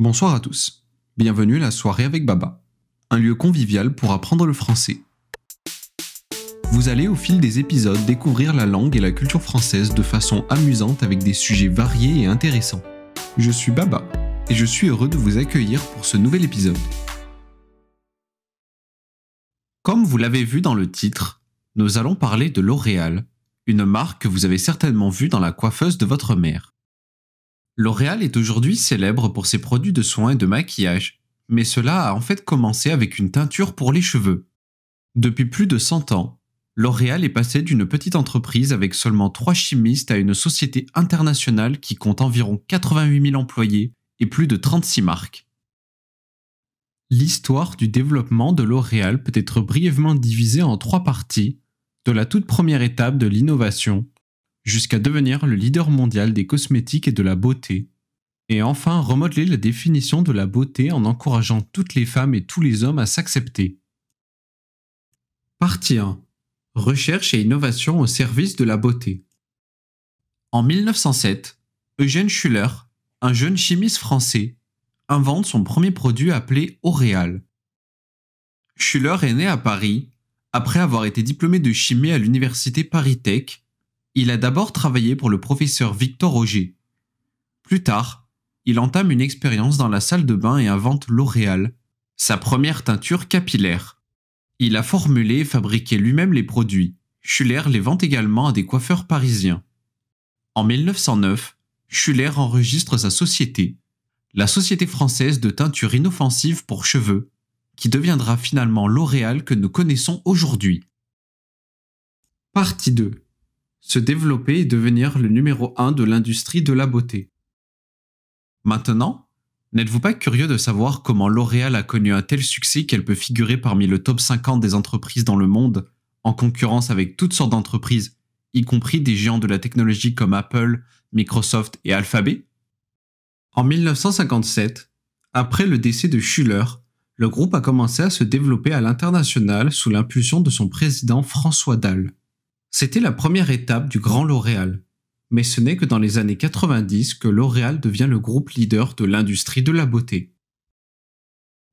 Bonsoir à tous. Bienvenue à la soirée avec Baba, un lieu convivial pour apprendre le français. Vous allez au fil des épisodes découvrir la langue et la culture française de façon amusante avec des sujets variés et intéressants. Je suis Baba et je suis heureux de vous accueillir pour ce nouvel épisode. Comme vous l'avez vu dans le titre, nous allons parler de L'Oréal, une marque que vous avez certainement vue dans la coiffeuse de votre mère. L'Oréal est aujourd'hui célèbre pour ses produits de soins et de maquillage, mais cela a en fait commencé avec une teinture pour les cheveux. Depuis plus de 100 ans, L'Oréal est passé d'une petite entreprise avec seulement trois chimistes à une société internationale qui compte environ 88 000 employés et plus de 36 marques. L'histoire du développement de L'Oréal peut être brièvement divisée en trois parties, de la toute première étape de l'innovation jusqu'à devenir le leader mondial des cosmétiques et de la beauté, et enfin remodeler la définition de la beauté en encourageant toutes les femmes et tous les hommes à s'accepter. Partie 1. Recherche et innovation au service de la beauté. En 1907, Eugène Schuller, un jeune chimiste français, invente son premier produit appelé Oréal. Schuller est né à Paris, après avoir été diplômé de chimie à l'université Paris Tech il a d'abord travaillé pour le professeur Victor Roger. Plus tard, il entame une expérience dans la salle de bain et invente L'Oréal, sa première teinture capillaire. Il a formulé et fabriqué lui-même les produits. Schuller les vend également à des coiffeurs parisiens. En 1909, Schuller enregistre sa société, la Société française de teinture inoffensive pour cheveux, qui deviendra finalement L'Oréal que nous connaissons aujourd'hui. Partie 2 se développer et devenir le numéro 1 de l'industrie de la beauté. Maintenant, n'êtes-vous pas curieux de savoir comment L'Oréal a connu un tel succès qu'elle peut figurer parmi le top 50 des entreprises dans le monde, en concurrence avec toutes sortes d'entreprises, y compris des géants de la technologie comme Apple, Microsoft et Alphabet? En 1957, après le décès de Schuller, le groupe a commencé à se développer à l'international sous l'impulsion de son président François Dalle. C'était la première étape du Grand L'Oréal. Mais ce n'est que dans les années 90 que L'Oréal devient le groupe leader de l'industrie de la beauté.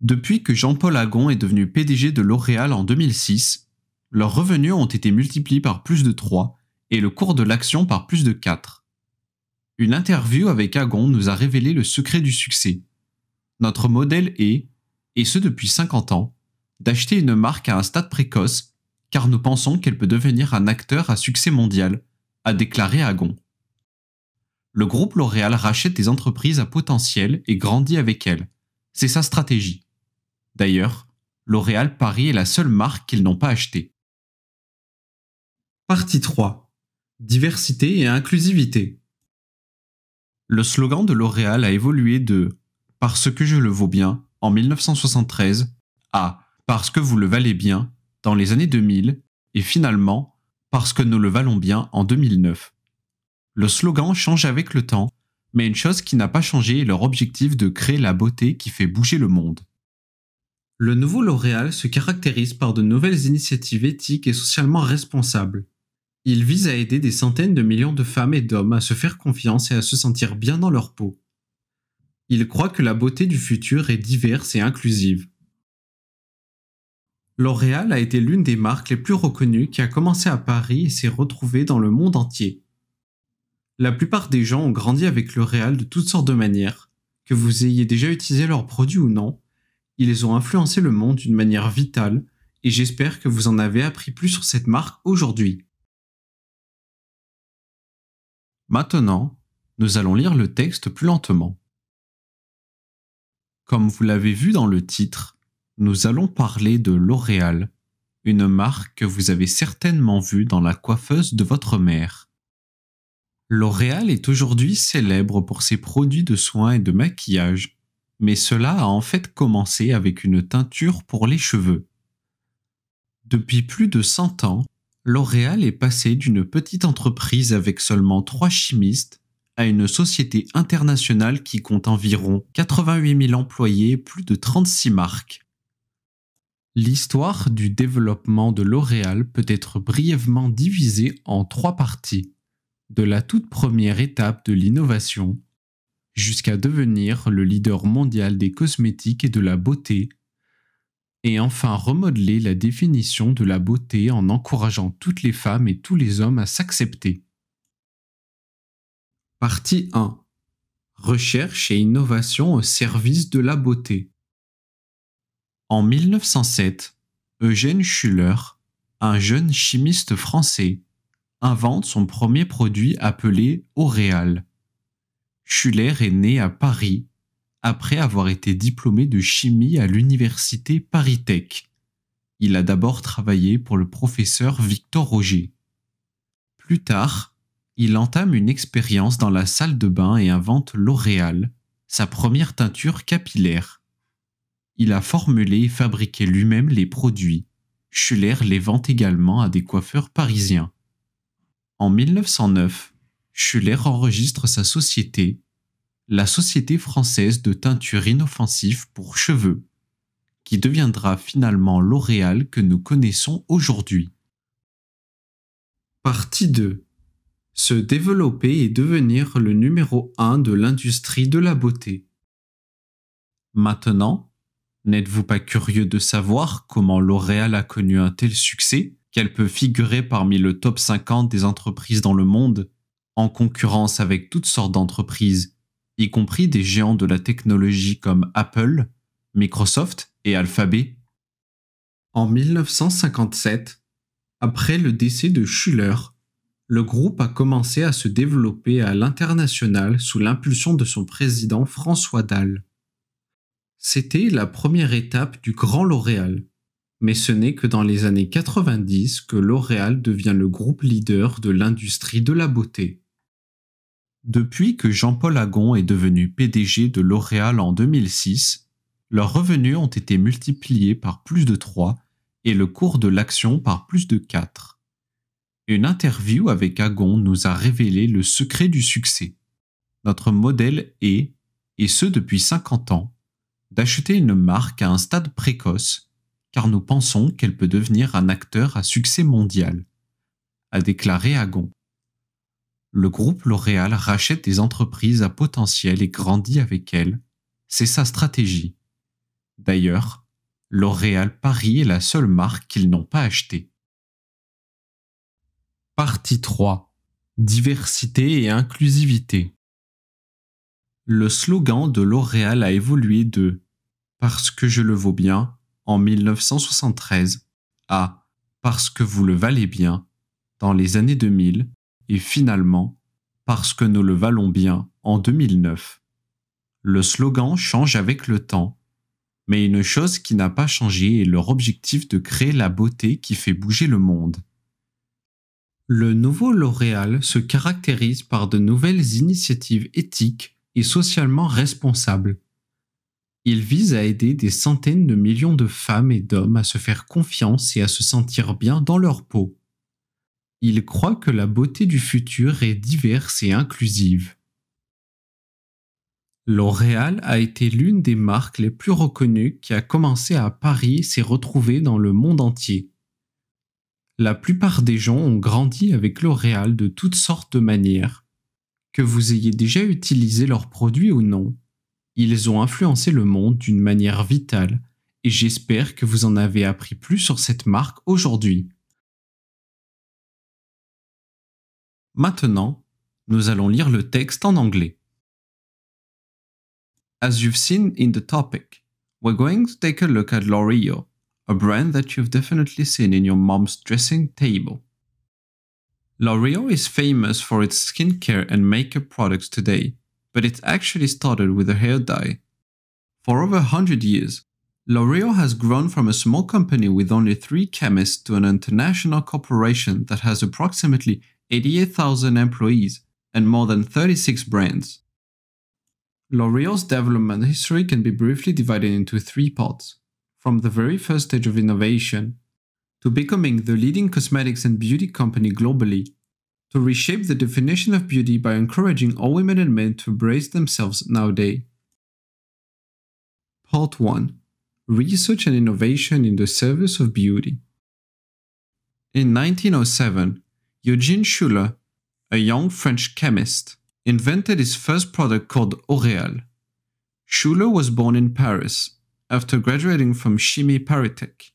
Depuis que Jean-Paul Agon est devenu PDG de L'Oréal en 2006, leurs revenus ont été multipliés par plus de 3 et le cours de l'action par plus de 4. Une interview avec Agon nous a révélé le secret du succès. Notre modèle est, et ce depuis 50 ans, d'acheter une marque à un stade précoce car nous pensons qu'elle peut devenir un acteur à succès mondial, a déclaré Agon. Le groupe L'Oréal rachète des entreprises à potentiel et grandit avec elles. C'est sa stratégie. D'ailleurs, L'Oréal Paris est la seule marque qu'ils n'ont pas achetée. Partie 3. Diversité et inclusivité. Le slogan de L'Oréal a évolué de Parce que je le vaux bien en 1973 à Parce que vous le valez bien dans les années 2000 et finalement parce que nous le valons bien en 2009. Le slogan change avec le temps, mais une chose qui n'a pas changé est leur objectif de créer la beauté qui fait bouger le monde. Le nouveau L'Oréal se caractérise par de nouvelles initiatives éthiques et socialement responsables. Il vise à aider des centaines de millions de femmes et d'hommes à se faire confiance et à se sentir bien dans leur peau. Il croit que la beauté du futur est diverse et inclusive. L'Oréal a été l'une des marques les plus reconnues qui a commencé à Paris et s'est retrouvée dans le monde entier. La plupart des gens ont grandi avec L'Oréal de toutes sortes de manières, que vous ayez déjà utilisé leurs produits ou non, ils ont influencé le monde d'une manière vitale et j'espère que vous en avez appris plus sur cette marque aujourd'hui. Maintenant, nous allons lire le texte plus lentement. Comme vous l'avez vu dans le titre, nous allons parler de L'Oréal, une marque que vous avez certainement vue dans la coiffeuse de votre mère. L'Oréal est aujourd'hui célèbre pour ses produits de soins et de maquillage, mais cela a en fait commencé avec une teinture pour les cheveux. Depuis plus de 100 ans, L'Oréal est passé d'une petite entreprise avec seulement trois chimistes à une société internationale qui compte environ 88 000 employés et plus de 36 marques. L'histoire du développement de L'Oréal peut être brièvement divisée en trois parties, de la toute première étape de l'innovation jusqu'à devenir le leader mondial des cosmétiques et de la beauté, et enfin remodeler la définition de la beauté en encourageant toutes les femmes et tous les hommes à s'accepter. Partie 1 Recherche et innovation au service de la beauté. En 1907, Eugène Schuller, un jeune chimiste français, invente son premier produit appelé Auréal. Schuller est né à Paris après avoir été diplômé de chimie à l'université Paris Tech. Il a d'abord travaillé pour le professeur Victor Roger. Plus tard, il entame une expérience dans la salle de bain et invente L'Oréal, sa première teinture capillaire. Il a formulé et fabriqué lui-même les produits. Schuller les vend également à des coiffeurs parisiens. En 1909, Schuller enregistre sa société, la Société française de teinture inoffensive pour cheveux, qui deviendra finalement L'Oréal que nous connaissons aujourd'hui. Partie 2 se développer et devenir le numéro un de l'industrie de la beauté. Maintenant, n'êtes-vous pas curieux de savoir comment L'Oréal a connu un tel succès? Qu'elle peut figurer parmi le top 50 des entreprises dans le monde, en concurrence avec toutes sortes d'entreprises, y compris des géants de la technologie comme Apple, Microsoft et Alphabet? En 1957, après le décès de Schuller, le groupe a commencé à se développer à l'international sous l'impulsion de son président François Dalle. C'était la première étape du Grand L'Oréal, mais ce n'est que dans les années 90 que L'Oréal devient le groupe leader de l'industrie de la beauté. Depuis que Jean-Paul Agon est devenu PDG de L'Oréal en 2006, leurs revenus ont été multipliés par plus de 3 et le cours de l'action par plus de 4. Une interview avec Agon nous a révélé le secret du succès. Notre modèle est, et ce depuis 50 ans, d'acheter une marque à un stade précoce, car nous pensons qu'elle peut devenir un acteur à succès mondial, a déclaré Agon. Le groupe L'Oréal rachète des entreprises à potentiel et grandit avec elles. C'est sa stratégie. D'ailleurs, L'Oréal Paris est la seule marque qu'ils n'ont pas achetée. Partie 3 Diversité et inclusivité. Le slogan de L'Oréal a évolué de Parce que je le vaux bien en 1973 à Parce que vous le valez bien dans les années 2000 et finalement Parce que nous le valons bien en 2009. Le slogan change avec le temps, mais une chose qui n'a pas changé est leur objectif de créer la beauté qui fait bouger le monde. Le nouveau L'Oréal se caractérise par de nouvelles initiatives éthiques et socialement responsables. Il vise à aider des centaines de millions de femmes et d'hommes à se faire confiance et à se sentir bien dans leur peau. Il croit que la beauté du futur est diverse et inclusive. L'Oréal a été l'une des marques les plus reconnues qui a commencé à Paris et s'est retrouvée dans le monde entier. La plupart des gens ont grandi avec L'Oréal de toutes sortes de manières. Que vous ayez déjà utilisé leurs produits ou non, ils ont influencé le monde d'une manière vitale et j'espère que vous en avez appris plus sur cette marque aujourd'hui. Maintenant, nous allons lire le texte en anglais. As you've seen in the topic, we're going to take a look at L'Oreal a brand that you've definitely seen in your mom's dressing table. L'Oreal is famous for its skincare and makeup products today, but it actually started with a hair dye. For over 100 years, L'Oreal has grown from a small company with only three chemists to an international corporation that has approximately 88,000 employees and more than 36 brands. L'Oreal's development history can be briefly divided into three parts from the very first stage of innovation to becoming the leading cosmetics and beauty company globally, to reshape the definition of beauty by encouraging all women and men to embrace themselves nowadays. Part 1 Research and Innovation in the Service of Beauty. In 1907, Eugene Schuller, a young French chemist, invented his first product called Oreal. Schuler was born in Paris. After graduating from Chimie Paritech,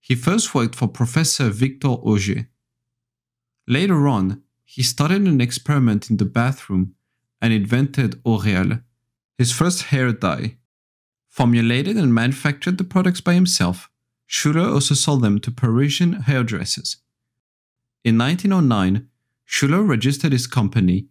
he first worked for Professor Victor Auger. Later on, he started an experiment in the bathroom and invented Oreal, his first hair dye. Formulated and manufactured the products by himself, Schuler also sold them to Parisian hairdressers. In 1909, Schuler registered his company,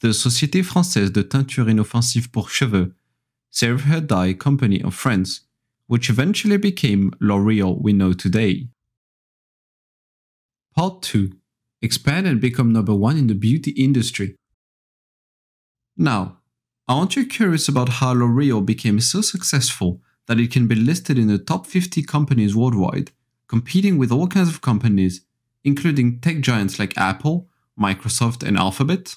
the Société Française de Teinture Inoffensive pour Cheveux, Save Her Dye Company of France, which eventually became L'Oreal we know today. Part 2 Expand and become number one in the beauty industry. Now, aren't you curious about how L'Oreal became so successful that it can be listed in the top 50 companies worldwide, competing with all kinds of companies, including tech giants like Apple, Microsoft, and Alphabet?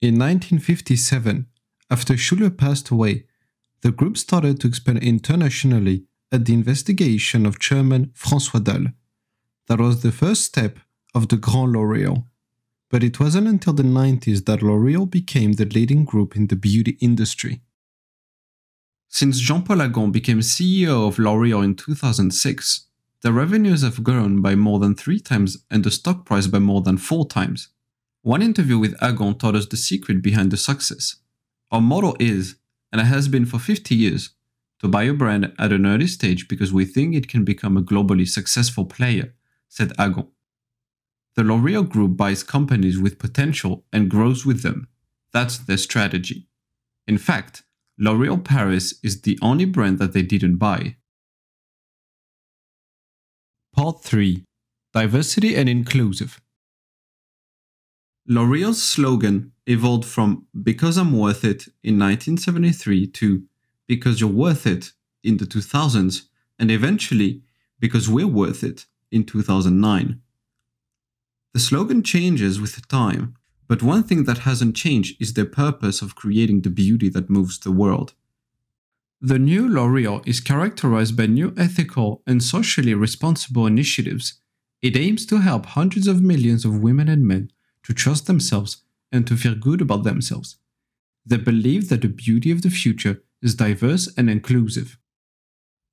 In 1957, after Schuler passed away, the group started to expand internationally at the investigation of chairman François Dalle. That was the first step of the Grand L'Oréal. But it wasn't until the 90s that L'Oréal became the leading group in the beauty industry. Since Jean-Paul Agon became CEO of L'Oréal in 2006, the revenues have grown by more than three times and the stock price by more than four times. One interview with Agon taught us the secret behind the success. Our model is, and it has been for 50 years, to buy a brand at an early stage because we think it can become a globally successful player, said Agon. The L'Oreal Group buys companies with potential and grows with them. That's their strategy. In fact, L'Oreal Paris is the only brand that they didn't buy. Part 3 Diversity and Inclusive L'Oreal's slogan evolved from Because I'm Worth It in 1973 to Because You're Worth It in the 2000s, and eventually Because We're Worth It in 2009. The slogan changes with time, but one thing that hasn't changed is their purpose of creating the beauty that moves the world. The new L'Oreal is characterized by new ethical and socially responsible initiatives. It aims to help hundreds of millions of women and men to trust themselves and to feel good about themselves. They believe that the beauty of the future is diverse and inclusive.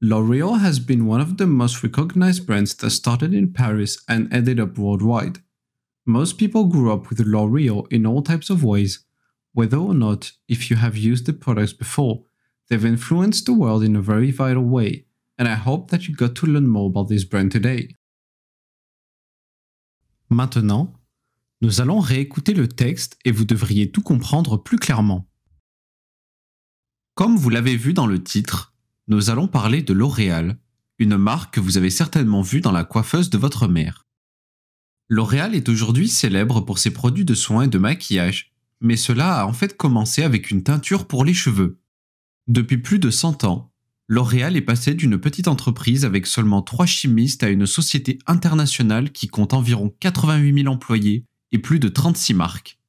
L'Oreal has been one of the most recognized brands that started in Paris and ended up worldwide. Most people grew up with L'Oreal in all types of ways, whether or not, if you have used the products before, they've influenced the world in a very vital way, and I hope that you got to learn more about this brand today. Maintenant, nous allons réécouter le texte et vous devriez tout comprendre plus clairement. Comme vous l'avez vu dans le titre, nous allons parler de L'Oréal, une marque que vous avez certainement vue dans la coiffeuse de votre mère. L'Oréal est aujourd'hui célèbre pour ses produits de soins et de maquillage, mais cela a en fait commencé avec une teinture pour les cheveux. Depuis plus de 100 ans, L'Oréal est passé d'une petite entreprise avec seulement 3 chimistes à une société internationale qui compte environ 88 000 employés et plus de 36 marques.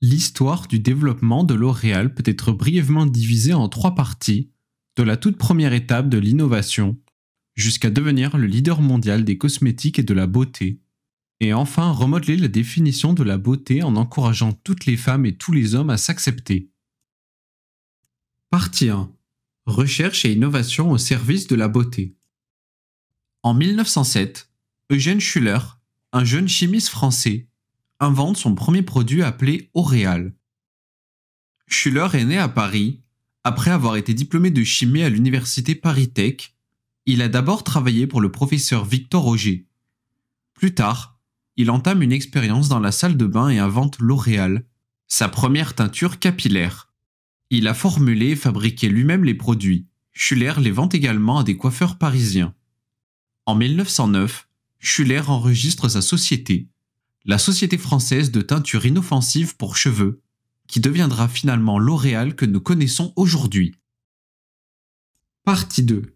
L'histoire du développement de L'Oréal peut être brièvement divisée en trois parties, de la toute première étape de l'innovation jusqu'à devenir le leader mondial des cosmétiques et de la beauté, et enfin remodeler la définition de la beauté en encourageant toutes les femmes et tous les hommes à s'accepter. Partie 1. Recherche et innovation au service de la beauté. En 1907, Eugène Schuller, un jeune chimiste français, invente son premier produit appelé Oréal. Schuller est né à Paris, après avoir été diplômé de chimie à l'université Paris Tech il a d'abord travaillé pour le professeur Victor Roger. Plus tard, il entame une expérience dans la salle de bain et invente L'Oréal, sa première teinture capillaire. Il a formulé et fabriqué lui-même les produits. Schuller les vend également à des coiffeurs parisiens. En 1909, Schuller enregistre sa société, la Société française de teinture inoffensive pour cheveux, qui deviendra finalement L'Oréal que nous connaissons aujourd'hui. Partie 2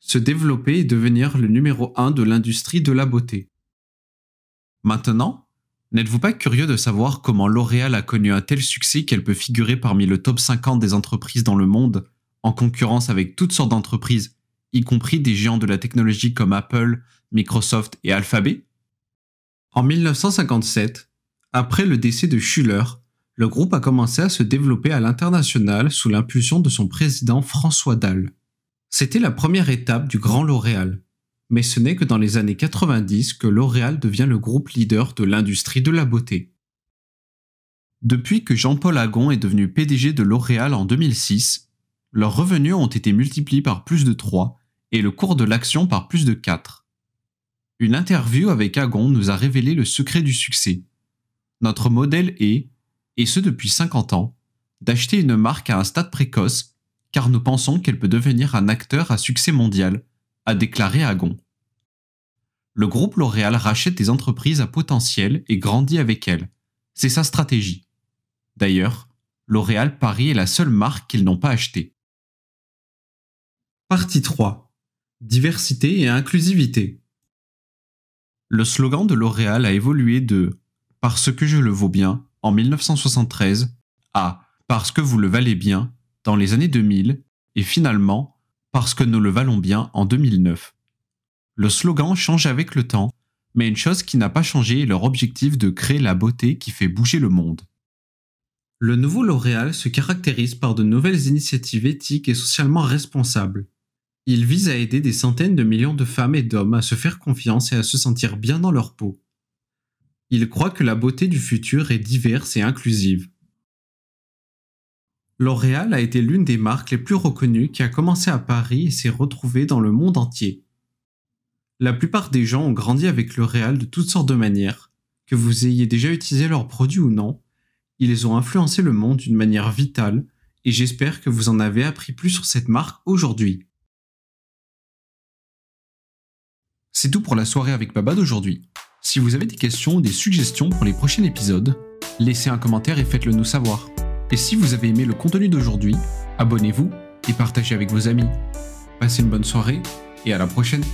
se développer et devenir le numéro 1 de l'industrie de la beauté. Maintenant, n'êtes-vous pas curieux de savoir comment L'Oréal a connu un tel succès qu'elle peut figurer parmi le top 50 des entreprises dans le monde, en concurrence avec toutes sortes d'entreprises, y compris des géants de la technologie comme Apple, Microsoft et Alphabet? En 1957, Après le décès de Schuller, le groupe a commencé à se développer à l'international sous l'impulsion de son président François Dalle. C'était la première étape du Grand L'Oréal, mais ce n'est que dans les années 90 que L'Oréal devient le groupe leader de l'industrie de la beauté. Depuis que Jean-Paul Agon est devenu PDG de L'Oréal en 2006, leurs revenus ont été multipliés par plus de 3 et le cours de l'action par plus de 4. Une interview avec Agon nous a révélé le secret du succès. Notre modèle est, et ce depuis 50 ans, d'acheter une marque à un stade précoce, car nous pensons qu'elle peut devenir un acteur à succès mondial, a déclaré Agon. Le groupe L'Oréal rachète des entreprises à potentiel et grandit avec elles. C'est sa stratégie. D'ailleurs, L'Oréal Paris est la seule marque qu'ils n'ont pas achetée. Partie 3. Diversité et inclusivité. Le slogan de L'Oréal a évolué de Parce que je le vaux bien en 1973 à Parce que vous le valez bien dans les années 2000 et finalement Parce que nous le valons bien en 2009. Le slogan change avec le temps, mais une chose qui n'a pas changé est leur objectif de créer la beauté qui fait bouger le monde. Le nouveau L'Oréal se caractérise par de nouvelles initiatives éthiques et socialement responsables. Il vise à aider des centaines de millions de femmes et d'hommes à se faire confiance et à se sentir bien dans leur peau. Il croit que la beauté du futur est diverse et inclusive. L'Oréal a été l'une des marques les plus reconnues qui a commencé à Paris et s'est retrouvée dans le monde entier. La plupart des gens ont grandi avec L'Oréal de toutes sortes de manières, que vous ayez déjà utilisé leurs produits ou non, ils ont influencé le monde d'une manière vitale et j'espère que vous en avez appris plus sur cette marque aujourd'hui. C'est tout pour la soirée avec Baba d'aujourd'hui. Si vous avez des questions ou des suggestions pour les prochains épisodes, laissez un commentaire et faites-le nous savoir. Et si vous avez aimé le contenu d'aujourd'hui, abonnez-vous et partagez avec vos amis. Passez une bonne soirée et à la prochaine